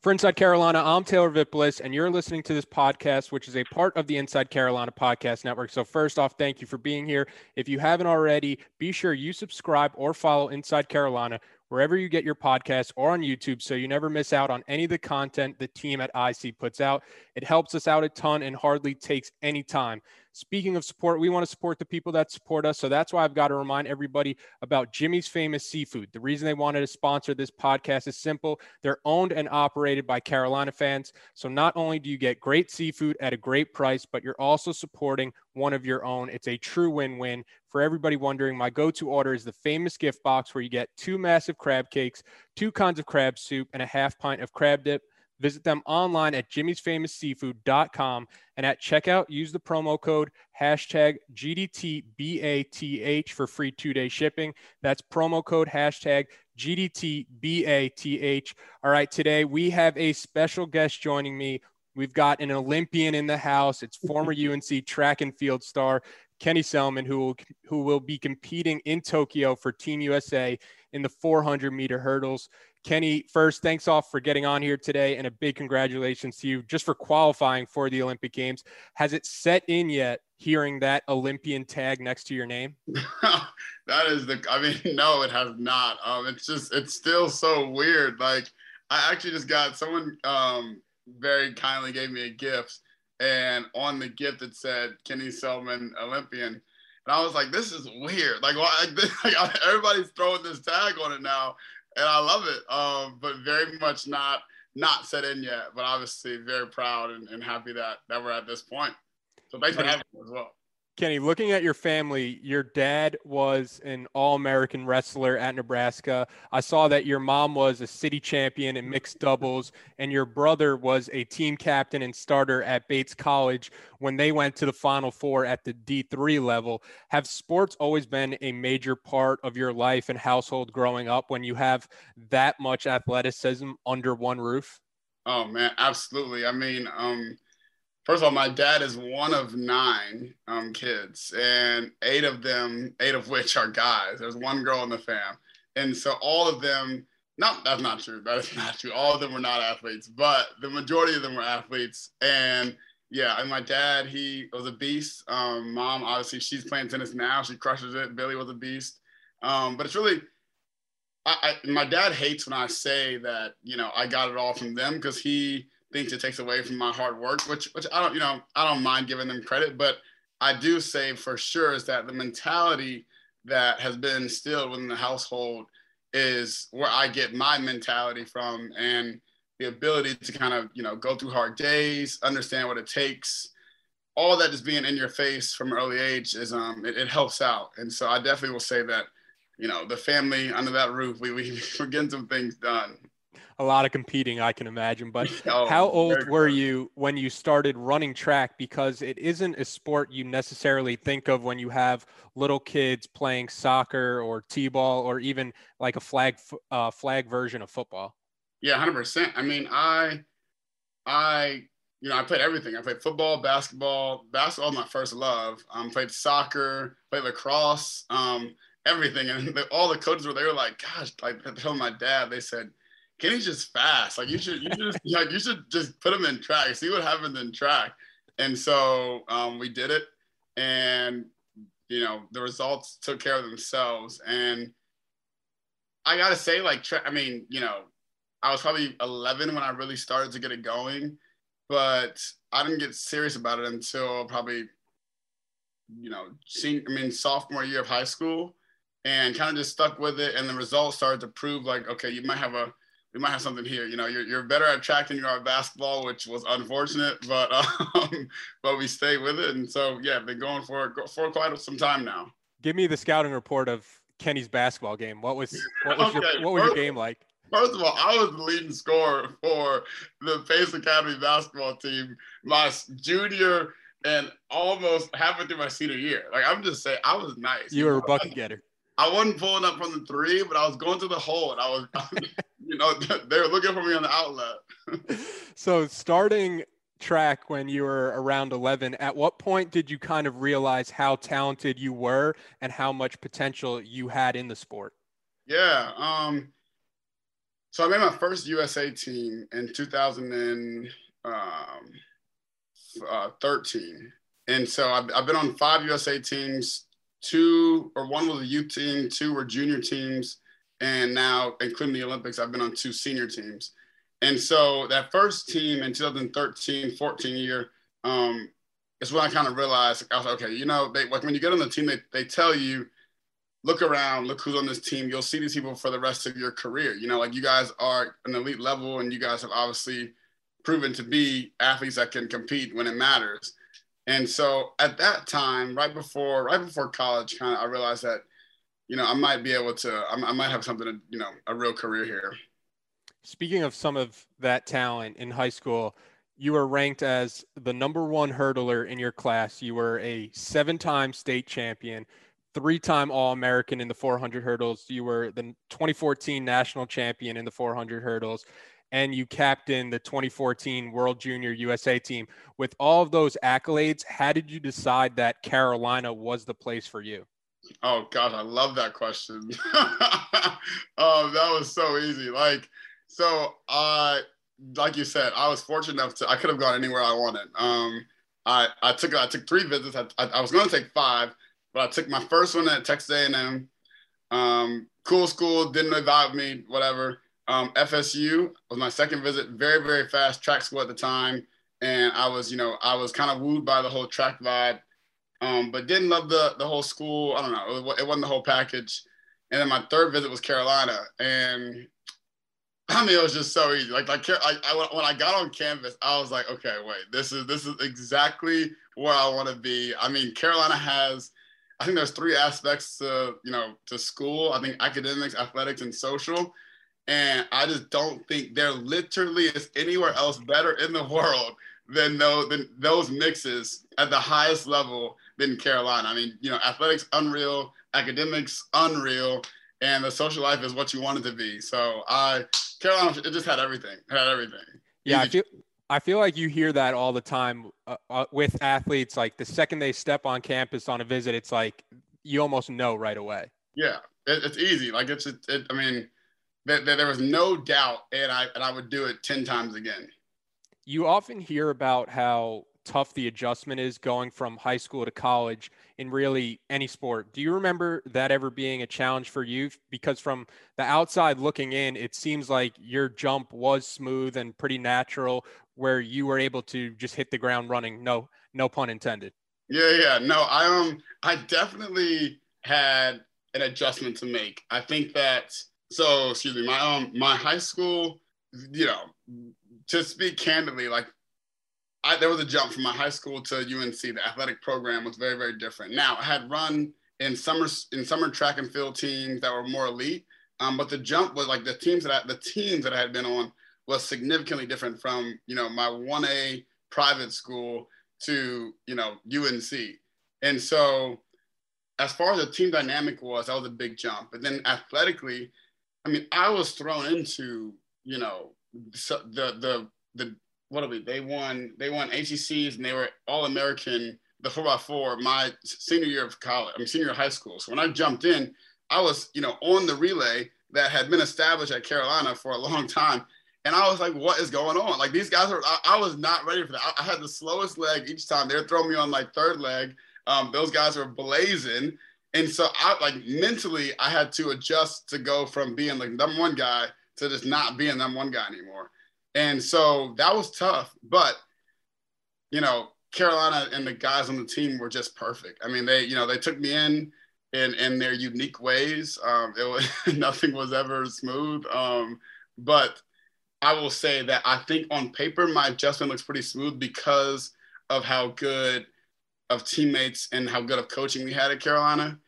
For Inside Carolina, I'm Taylor Vippolis, and you're listening to this podcast, which is a part of the Inside Carolina Podcast Network. So, first off, thank you for being here. If you haven't already, be sure you subscribe or follow Inside Carolina wherever you get your podcasts or on YouTube so you never miss out on any of the content the team at IC puts out. It helps us out a ton and hardly takes any time. Speaking of support, we want to support the people that support us. So that's why I've got to remind everybody about Jimmy's Famous Seafood. The reason they wanted to sponsor this podcast is simple they're owned and operated by Carolina fans. So not only do you get great seafood at a great price, but you're also supporting one of your own. It's a true win win. For everybody wondering, my go to order is the famous gift box where you get two massive crab cakes, two kinds of crab soup, and a half pint of crab dip. Visit them online at jimmy'sfamousseafood.com and at checkout, use the promo code hashtag GDTBATH for free two day shipping. That's promo code hashtag GDTBATH. All right, today we have a special guest joining me. We've got an Olympian in the house. It's former UNC track and field star Kenny Selmon, who will, who will be competing in Tokyo for Team USA in the 400 meter hurdles. Kenny, first, thanks off for getting on here today, and a big congratulations to you just for qualifying for the Olympic Games. Has it set in yet hearing that Olympian tag next to your name? that is the, I mean, no, it has not. Um, it's just, it's still so weird. Like, I actually just got someone um, very kindly gave me a gift, and on the gift it said Kenny Selmon Olympian. And I was like, this is weird. Like, why, like, everybody's throwing this tag on it now and I love it. Um, but very much not not set in yet. But obviously, very proud and, and happy that that we're at this point. So thanks for having me as well. Kenny, looking at your family, your dad was an All American wrestler at Nebraska. I saw that your mom was a city champion in mixed doubles, and your brother was a team captain and starter at Bates College when they went to the Final Four at the D3 level. Have sports always been a major part of your life and household growing up when you have that much athleticism under one roof? Oh, man, absolutely. I mean, um, first of all, my dad is one of nine um, kids, and eight of them, eight of which are guys. There's one girl in the fam, and so all of them. No, that's not true. That is not true. All of them were not athletes, but the majority of them were athletes. And yeah, and my dad, he was a beast. Um, mom, obviously, she's playing tennis now. She crushes it. Billy was a beast. Um, but it's really, I, I, my dad hates when I say that, you know, I got it all from them because he thinks it takes away from my hard work, which which I don't, you know, I don't mind giving them credit, but I do say for sure is that the mentality that has been instilled within the household is where I get my mentality from and the ability to kind of, you know, go through hard days, understand what it takes. All that just being in your face from an early age is um it, it helps out. And so I definitely will say that, you know, the family under that roof, we, we, we're getting some things done a lot of competing, I can imagine. But oh, how old were you when you started running track? Because it isn't a sport you necessarily think of when you have little kids playing soccer or t-ball or even like a flag uh, flag version of football. Yeah, hundred percent. I mean, I, I, you know, I played everything. I played football, basketball. Basketball, was my first love. Um, played soccer, played lacrosse, um, everything. And the, all the coaches were they were like, gosh, like telling my dad, they said Kenny's just fast. Like you should, you should, like you should just put him in track, see what happens in track. And so um, we did it, and you know the results took care of themselves. And I gotta say, like, tra- I mean, you know, I was probably 11 when I really started to get it going, but I didn't get serious about it until probably, you know, senior, I mean, sophomore year of high school, and kind of just stuck with it. And the results started to prove, like, okay, you might have a we might have something here. You know, you're, you're better at track than you are at basketball, which was unfortunate, but um, but we stay with it. And so, yeah, been going for for quite some time now. Give me the scouting report of Kenny's basketball game. What was what was okay. your what was your game like? First of all, I was the leading scorer for the Pace Academy basketball team my junior and almost halfway through my senior year. Like I'm just saying, I was nice. You were a bucket getter. I wasn't pulling up from the three, but I was going to the hole, and I was, you know, they were looking for me on the outlet. so starting track when you were around 11 at what point did you kind of realize how talented you were and how much potential you had in the sport yeah um So I made my first USA team in 2013. Um, uh, and so I've, I've been on five USA teams. Two or one was a youth team, two were junior teams, and now, including the Olympics, I've been on two senior teams. And so that first team in 2013, 14 year, um, is when I kind of realized I was okay, you know, they like when you get on the team, they, they tell you, look around, look who's on this team. You'll see these people for the rest of your career. You know, like you guys are an elite level and you guys have obviously proven to be athletes that can compete when it matters. And so at that time, right before right before college, kind of I realized that, you know, I might be able to, I, might have something to, you know, a real career here. Speaking of some of that talent in high school, you were ranked as the number one hurdler in your class. You were a seven time state champion, three time All American in the 400 hurdles. You were the 2014 national champion in the 400 hurdles, and you captained the 2014 World Junior USA team. With all of those accolades, how did you decide that Carolina was the place for you? Oh, God, I love that question. oh, that was so easy. Like, so, uh, like you said, I was fortunate enough to I could have gone anywhere I wanted. Um, I I took I took three visits. I, I, I was going to take five, but I took my first one at Texas A&M. Um, cool school, didn't revive me, whatever. Um, FSU was my second visit. Very very fast track school at the time, and I was you know I was kind of wooed by the whole track vibe, um, but didn't love the the whole school. I don't know. It, it wasn't the whole package. And then my third visit was Carolina, and I mean, it was just so easy. Like, like I, I, when I got on campus, I was like, okay, wait, this is this is exactly where I want to be. I mean, Carolina has, I think there's three aspects to you know to school. I think academics, athletics, and social. And I just don't think there literally is anywhere else better in the world than those than those mixes at the highest level than Carolina. I mean, you know, athletics unreal, academics unreal, and the social life is what you want it to be. So I Carolina, it just had everything. It had everything. Yeah, I feel I feel like you hear that all the time uh, uh, with athletes. Like the second they step on campus on a visit, it's like you almost know right away. Yeah, it, it's easy. Like it's, it, it I mean, there, there was no doubt, and I and I would do it ten times again. You often hear about how tough the adjustment is going from high school to college in really any sport. Do you remember that ever being a challenge for you? Because from the outside looking in, it seems like your jump was smooth and pretty natural, where you were able to just hit the ground running. No, no pun intended. Yeah, yeah, no, I um, I definitely had an adjustment to make. I think that so excuse me, my um, my high school, you know, to speak candidly, like I, there was a jump from my high school to UNC. The athletic program was very, very different. Now I had run in summer in summer track and field teams that were more elite, um, but the jump was like the teams that I, the teams that I had been on was significantly different from you know my one A private school to you know UNC, and so as far as the team dynamic was, that was a big jump. But then athletically, I mean, I was thrown into you know the the the what are we? They won. They won ACCs and they were all American. The four by four my senior year of college. I mean senior high school. So when I jumped in, I was you know on the relay that had been established at Carolina for a long time. And I was like, what is going on? Like these guys are, I, I was not ready for that. I, I, had the slowest leg each time. They were throwing me on like third leg. Um, those guys were blazing. And so I like mentally, I had to adjust to go from being like number one guy to just not being number one guy anymore. And so that was tough. But, you know, Carolina and the guys on the team were just perfect. I mean, they, you know, they took me in in, in their unique ways. Um, it was nothing was ever smooth. Um, but I will say that I think on paper my adjustment looks pretty smooth because of how good of teammates and how good of coaching we had at Carolina.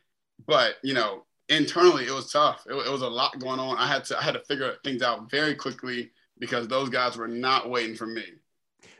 But you know, internally it was tough. It, it was a lot going on. I had to I had to figure things out very quickly because those guys were not waiting for me.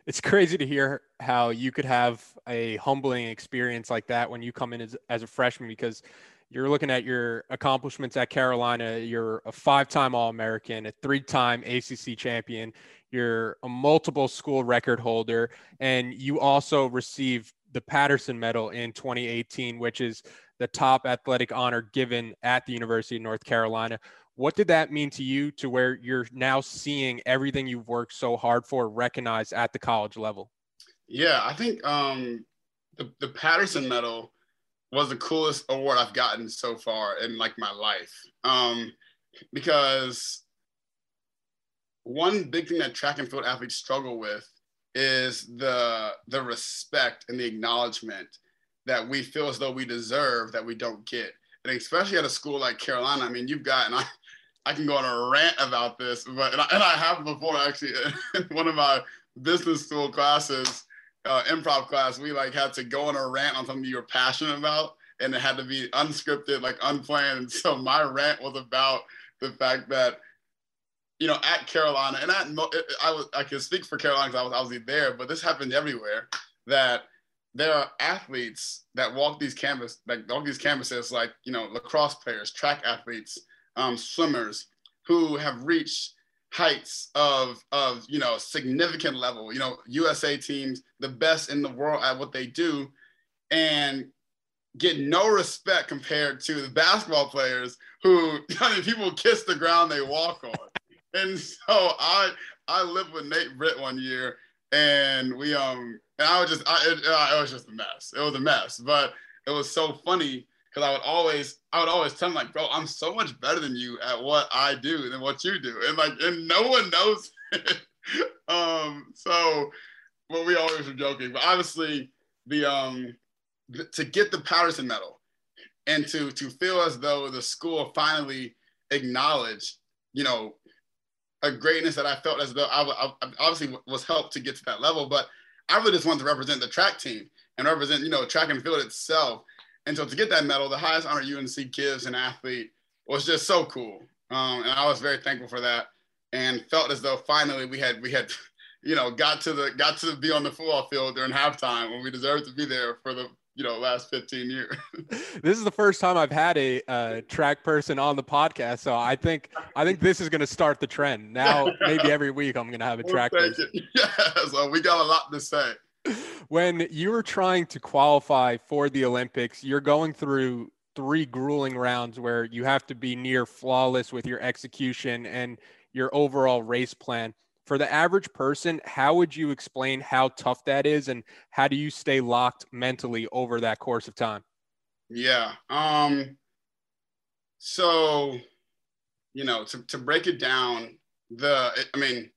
It's crazy to hear how you could have a humbling experience like that when you come in as, as a freshman because you're looking at your accomplishments at Carolina. You're a five time All American, a three time ACC champion, you're a multiple school record holder, and you also received the Patterson Medal in 2018, which is the top athletic honor given at the University of North Carolina. What did that mean to you to where you're now seeing everything you've worked so hard for recognized at the college level? Yeah, I think um, the, the Patterson Medal was the coolest award I've gotten so far in like my life. Um, because one big thing that track and field athletes struggle with is the the respect and the acknowledgement that we feel as though we deserve that we don't get. And especially at a school like Carolina, I mean, you've got, and I, I can go on a rant about this, but and I, and I have before actually one of my business school classes, uh, improv class, we like had to go on a rant on something you were passionate about, and it had to be unscripted, like unplanned. And so my rant was about the fact that you know, at Carolina, and I, I was I can speak for Carolina because I was obviously there, but this happened everywhere. That there are athletes that walk these canvas, like walk these canvases, like you know, lacrosse players, track athletes, um, swimmers, who have reached heights of of you know significant level. You know, USA teams, the best in the world at what they do, and get no respect compared to the basketball players who I mean, people kiss the ground they walk on. And so I I lived with Nate Britt one year, and we um and I was just I it, it was just a mess. It was a mess, but it was so funny because I would always I would always tell him like, bro, I'm so much better than you at what I do than what you do, and like and no one knows. um, so well, we always were joking, but obviously the um to get the Patterson medal and to to feel as though the school finally acknowledged, you know, a greatness that I felt as though I, I obviously was helped to get to that level, but I really just wanted to represent the track team and represent, you know, track and field itself. And so to get that medal, the highest honor UNC gives an athlete was just so cool. Um, and I was very thankful for that and felt as though finally we had we had you know got to the got to be on the football field during halftime when we deserved to be there for the you know last 15 years. This is the first time i've had a uh, track person on the podcast so i think i think this is going to start the trend. Now maybe every week i'm going to have a track person. Yeah so we got a lot to say. When you were trying to qualify for the olympics you're going through three grueling rounds where you have to be near flawless with your execution and your overall race plan for the average person, how would you explain how tough that is and how do you stay locked mentally over that course of time? Yeah. Um so you know, to, to break it down, the I mean,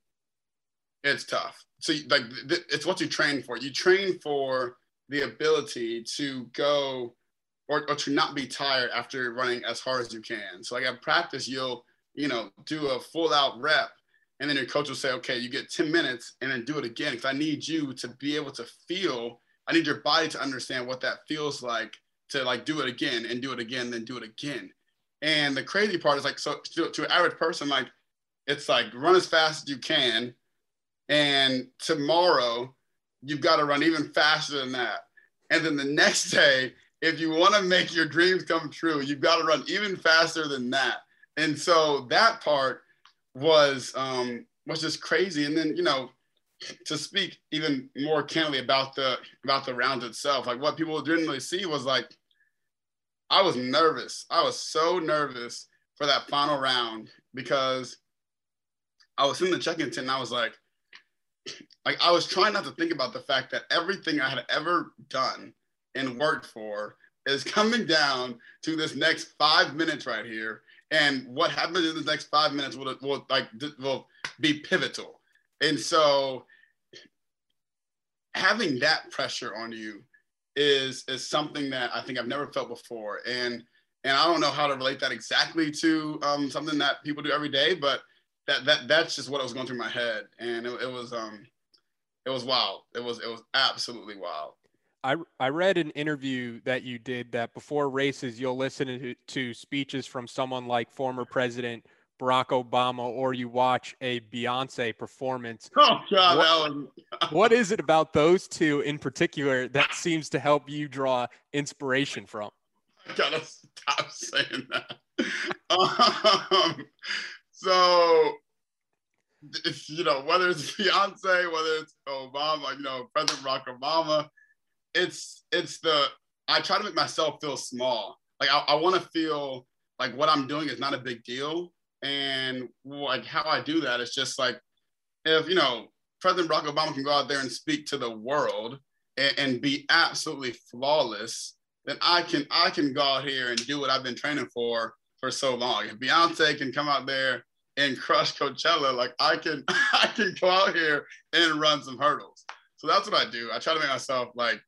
it's tough. So like it's what you train for. You train for the ability to go or, or to not be tired after running as hard as you can. So like at practice, you'll, you know, do a full out rep and then your coach will say, okay, you get 10 minutes and then do it again. Because I need you to be able to feel, I need your body to understand what that feels like to like do it again and do it again, then do it again. And the crazy part is like, so to, to an average person, like it's like run as fast as you can. And tomorrow you've got to run even faster than that. And then the next day, if you want to make your dreams come true, you've got to run even faster than that. And so that part was um, was just crazy. And then you know, to speak even more candidly about the about the round itself, like what people didn't really see was like I was nervous. I was so nervous for that final round because I was in the check-in tent and I was like, like I was trying not to think about the fact that everything I had ever done and worked for is coming down to this next five minutes right here and what happens in the next five minutes will, will like will be pivotal. And so having that pressure on you is is something that I think I've never felt before. And and I don't know how to relate that exactly to um, something that people do every day, but that that that's just what was going through my head, and it, it was um it was wild. It was it was absolutely wild. I, I read an interview that you did that before races, you'll listen to, to speeches from someone like former President Barack Obama, or you watch a Beyonce performance. Oh, God, what, what is it about those two in particular that seems to help you draw inspiration from? I gotta stop saying that. um, so, you know, whether it's Beyonce, whether it's Obama, you know, President Barack Obama, it's it's the I try to make myself feel small. Like I, I want to feel like what I'm doing is not a big deal, And like how I do that is just like if you know President Barack Obama can go out there and speak to the world and, and be absolutely flawless, then I can I can go out here and do what I've been training for for so long. If Beyonce can come out there and crush Coachella, like I can I can go out here and run some hurdles. So that's what I do. I try to make myself like,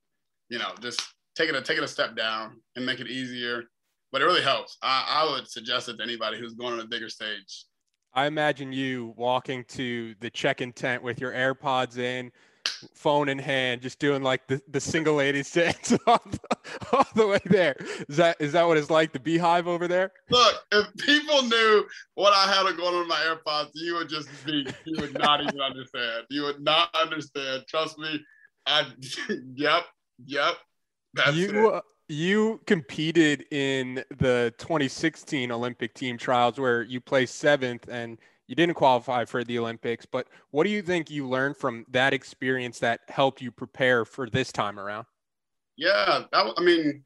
you know, just take it a take it a step down and make it easier. But it really helps. I, I would suggest it to anybody who's going on a bigger stage. I imagine you walking to the check-in tent with your AirPods in, phone in hand, just doing like the, the single ladies dance all the, all the way there. Is that is that what it's like, the beehive over there? Look, if people knew what I had going on in my AirPods, you would just be, you would not even understand. You would not understand. Trust me. I, yep, yep. That's you, it. You competed in the 2016 Olympic team trials where you placed seventh and you didn't qualify for the Olympics, but what do you think you learned from that experience that helped you prepare for this time around? Yeah, that, I mean,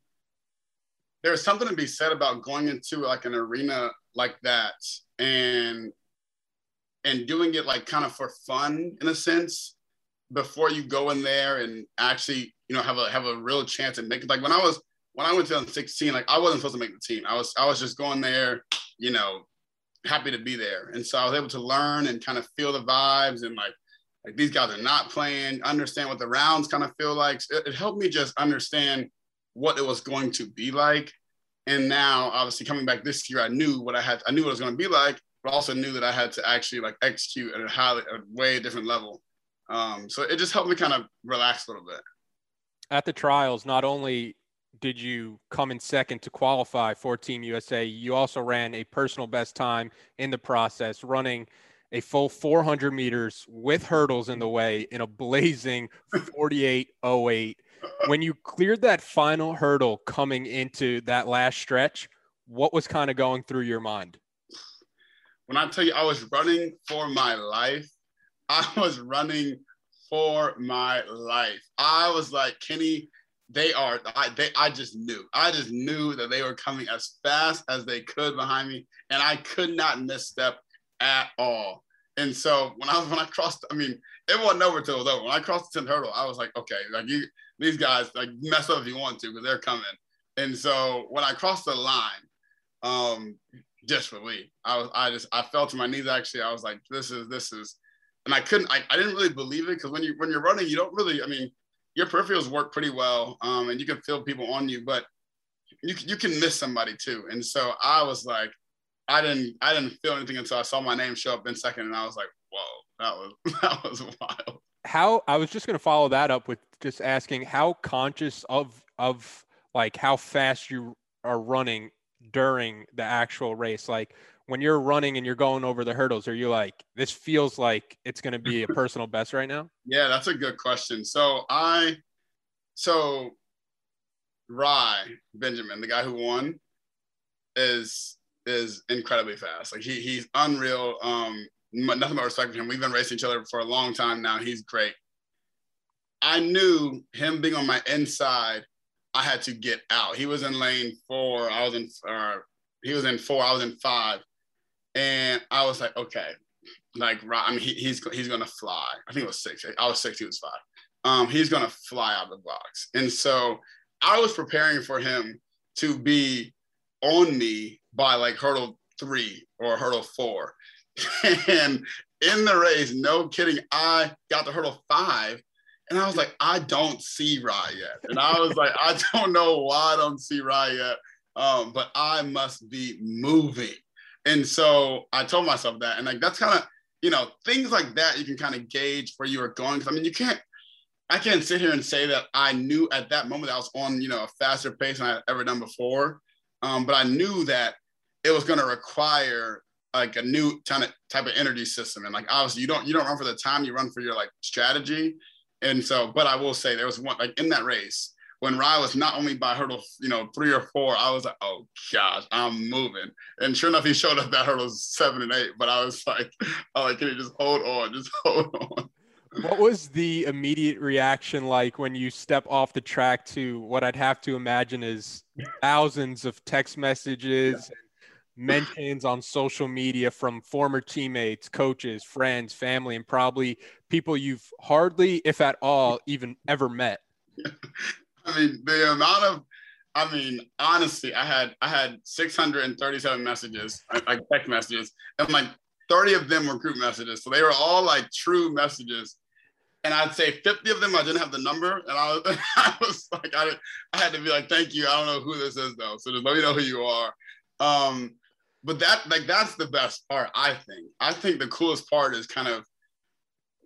there's something to be said about going into like an arena like that and and doing it like kind of for fun in a sense before you go in there and actually you know have a have a real chance at making like when I was when I went to 2016 like I wasn't supposed to make the team I was I was just going there you know happy to be there. And so I was able to learn and kind of feel the vibes and like, like these guys are not playing, understand what the rounds kind of feel like. It, it helped me just understand what it was going to be like. And now, obviously, coming back this year, I knew what I had. I knew what it was going to be like, but also knew that I had to actually like execute at a highly, a way different level. Um, so it just helped me kind of relax a little bit. At the trials, not only did you come in second to qualify for Team USA? You also ran a personal best time in the process, running a full 400 meters with hurdles in the way in a blazing 48.08. When you cleared that final hurdle coming into that last stretch, what was kind of going through your mind? When I tell you I was running for my life, I was running for my life. I was like, Kenny, they are I they I just knew. I just knew that they were coming as fast as they could behind me, and I could not misstep at all. And so when I was when I crossed, I mean, it wasn't over till it was over. When I crossed the 10th hurdle, I was like, okay, like you these guys like mess up if you want to, because they're coming. And so when I crossed the line, um, just relief. I was I just I fell to my knees actually. I was like, this is this is and I couldn't I, I didn't really believe it because when you when you're running, you don't really, I mean, your peripherals work pretty well, um, and you can feel people on you, but you you can miss somebody too. And so I was like, I didn't I didn't feel anything until I saw my name show up in second, and I was like, whoa, that was that was wild. How I was just going to follow that up with just asking how conscious of of like how fast you are running during the actual race, like when you're running and you're going over the hurdles, are you like, this feels like it's going to be a personal best right now? Yeah, that's a good question. So I, so Rai Benjamin, the guy who won, is is incredibly fast. Like he he's unreal. Um, nothing but respect for him. We've been racing each other for a long time now. He's great. I knew him being on my inside, I had to get out. He was in lane four. I was in, uh, he was in four. I was in five. And I was like, okay, like right, I mean, he, he's he's gonna fly. I think it was six. I was six. He was five. Um, he's gonna fly out of the box. And so I was preparing for him to be on me by like hurdle three or hurdle four. and in the race, no kidding, I got to hurdle five. And I was like, I don't see Rai yet. And I was like, I don't know why I don't see Rai yet. Um, but I must be moving. And so I told myself that. And like that's kind of, you know, things like that you can kind of gauge where you are going. Cause I mean, you can't, I can't sit here and say that I knew at that moment that I was on, you know, a faster pace than I had ever done before. Um, but I knew that it was going to require like a new kind of type of energy system. And like obviously you don't you don't run for the time, you run for your like strategy. And so, but I will say there was one like in that race, when Rai was not only by hurdle, you know, three or four, I was like, oh gosh, I'm moving. And sure enough, he showed up that hurdle seven and eight. But I was like, oh, like, can you just hold on, just hold on. What was the immediate reaction like when you step off the track to what I'd have to imagine is thousands of text messages, mentions on social media from former teammates, coaches, friends, family, and probably people you've hardly, if at all, even ever met? I mean, the amount of, I mean, honestly, I had I had 637 messages, like text messages, and like 30 of them were group messages. So they were all like true messages. And I'd say 50 of them I didn't have the number, and I was, I was like, I, I had to be like, thank you. I don't know who this is though, so just let me know who you are. Um, but that like that's the best part i think i think the coolest part is kind of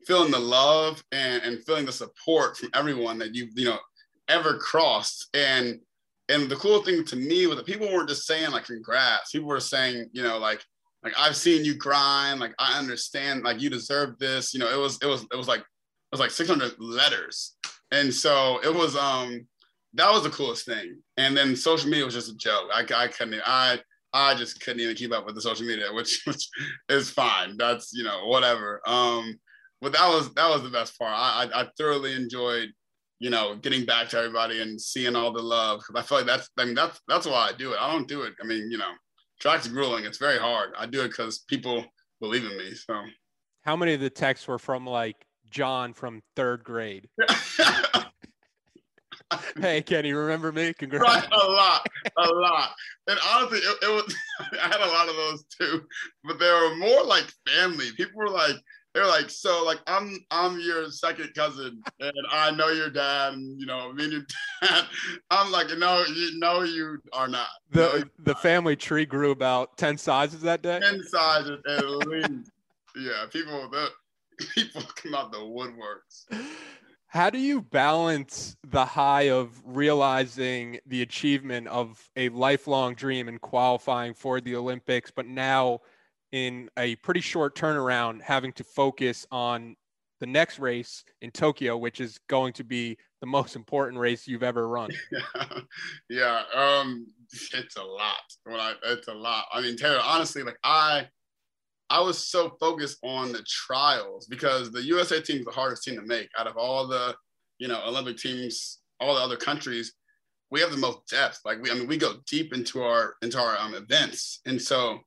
feeling the love and, and feeling the support from everyone that you've you know ever crossed. And and the cool thing to me was that people weren't just saying like congrats. People were saying you know like like i've seen you grind. Like i understand like you deserve this. You know it was it was it was like it was like 600 letters. And so it was um that was the coolest thing. And then social media was just a joke. I, I couldn't i I just couldn't even keep up with the social media, which, which is fine. That's you know whatever. Um, but that was that was the best part. I, I, I thoroughly enjoyed you know getting back to everybody and seeing all the love because I feel like that's I mean that's that's why I do it. I don't do it. I mean you know track's grueling. It's very hard. I do it because people believe in me. So how many of the texts were from like John from third grade? hey, Kenny, remember me? Congrats. Right, a lot, a lot. And honestly, it, it was, I had a lot of those too, but there were more like family. People were like, they're like, so like I'm I'm your second cousin, and I know your dad, and you know, me and your dad. I'm like, no, you know, you are not. The no, the not. family tree grew about ten sizes that day. Ten sizes at least. yeah, people the people come out the woodworks. How do you balance the high of realizing the achievement of a lifelong dream and qualifying for the Olympics, but now in a pretty short turnaround, having to focus on the next race in Tokyo, which is going to be the most important race you've ever run? yeah, um, it's a lot. I, it's a lot. I mean, Taylor, honestly, like I, I was so focused on the trials because the USA team is the hardest team to make out of all the, you know, Olympic teams, all the other countries. We have the most depth. Like we, I mean, we go deep into our into our um, events, and so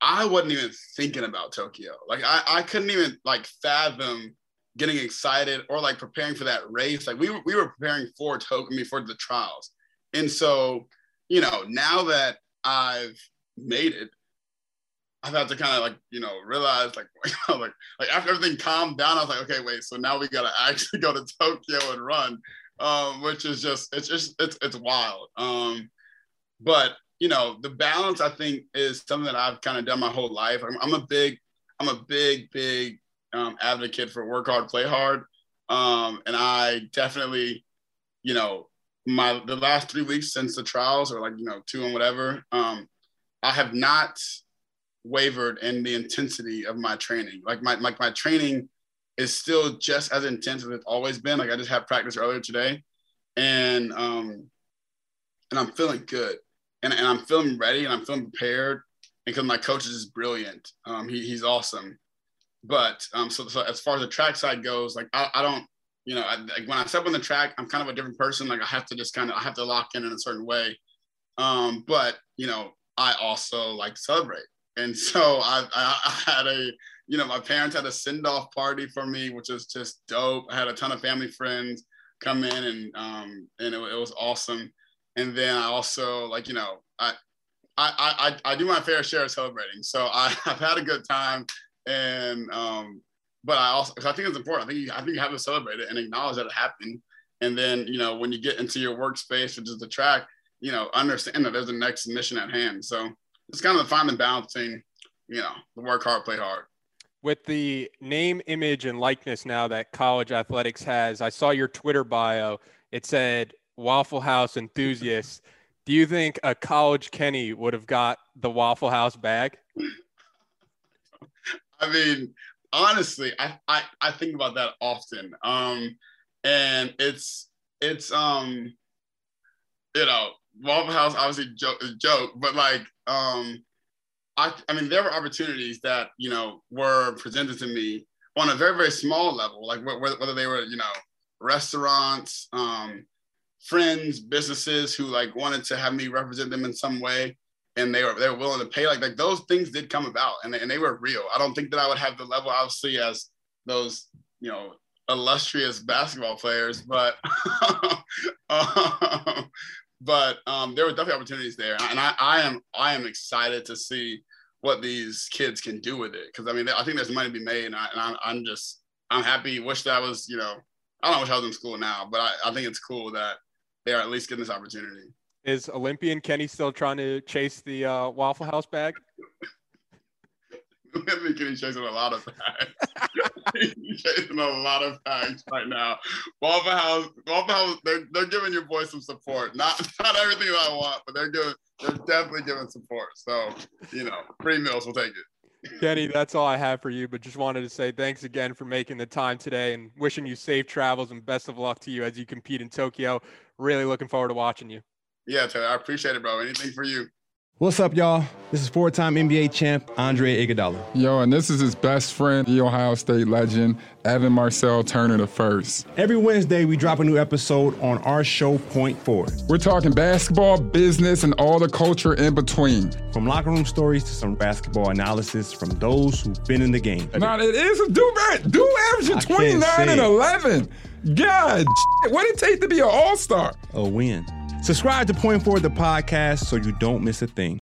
I wasn't even thinking about Tokyo. Like I, I couldn't even like fathom getting excited or like preparing for that race. Like we were, we were preparing for Tokyo, I mean, for the trials, and so you know now that I've made it I've had to kind of like you know realize like like like after everything calmed down, I was like, okay, wait, so now we gotta actually go to Tokyo and run, um, which is just it's just it's it's wild. Um, but you know the balance I think is something that I've kind of done my whole life. I'm, I'm a big I'm a big big um, advocate for work hard, play hard, um, and I definitely you know my the last three weeks since the trials or like you know two and whatever, um, I have not wavered in the intensity of my training. Like my like my training is still just as intense as it's always been. Like I just had practice earlier today, and um, and I'm feeling good, and, and I'm feeling ready, and I'm feeling prepared, because my coach is just brilliant. Um, he, he's awesome. But um, so, so as far as the track side goes, like I, I don't, you know, I, when I step on the track, I'm kind of a different person. Like I have to just kind of, I have to lock in in a certain way. Um, but you know, I also like celebrate. And so I, I, had a, you know, my parents had a send off party for me, which was just dope. I had a ton of family friends come in and, um, and it, it was awesome. And then I also like, you know, I, I, I, I do my fair share of celebrating. So I, have had a good time. And, um, but I also, I think it's important. I think you, I think you have to celebrate it and acknowledge that it happened. And then, you know, when you get into your workspace, which is the track, you know, understand that there's a next mission at hand. So it's kind of the finding balancing, you know, the work hard, play hard. With the name, image, and likeness now that college athletics has, I saw your Twitter bio. It said Waffle House enthusiast. Do you think a college Kenny would have got the Waffle House bag? I mean, honestly, I, I, I think about that often. Um, and it's it's um, you know, Waffle House obviously joke joke, but like um, I I mean there were opportunities that you know were presented to me on a very very small level, like whether they were you know restaurants, um, friends, businesses who like wanted to have me represent them in some way, and they were they were willing to pay. Like like those things did come about, and they, and they were real. I don't think that I would have the level, obviously, as those you know illustrious basketball players, but um, but um, there were definitely opportunities there, and I, I am I am excited to see what these kids can do with it because I mean I think there's money to be made, and, I, I'm just I'm happy. Wish that I was you know I don't wish I was in school now, but I, I think it's cool that they are at least getting this opportunity. Is Olympian Kenny still trying to chase the uh, Waffle House bag? Olympian Kenny's chasing a lot of bags. He's chasing a lot of bags right now. Waffle House, Waffle House, they're, they're giving your boy some support. Not not everything I want, but they're giving they're definitely giving support. So you know, free meals, we'll take it. Kenny, that's all I have for you, but just wanted to say thanks again for making the time today and wishing you safe travels and best of luck to you as you compete in Tokyo. Really looking forward to watching you. Yeah, Taylor, I appreciate it, bro. Anything for you. What's up, y'all? This is four-time NBA champ Andre Iguodala. Yo, and this is his best friend, the Ohio State legend, Evan Marcel Turner the first. Every Wednesday, we drop a new episode on our show Point Forward. We're talking basketball, business, and all the culture in between. From locker room stories to some basketball analysis from those who've been in the game. Now, it is a do do averaging 29 and 11. God, what did it take to be an all-star? A win. Subscribe to Point Forward, the podcast, so you don't miss a thing.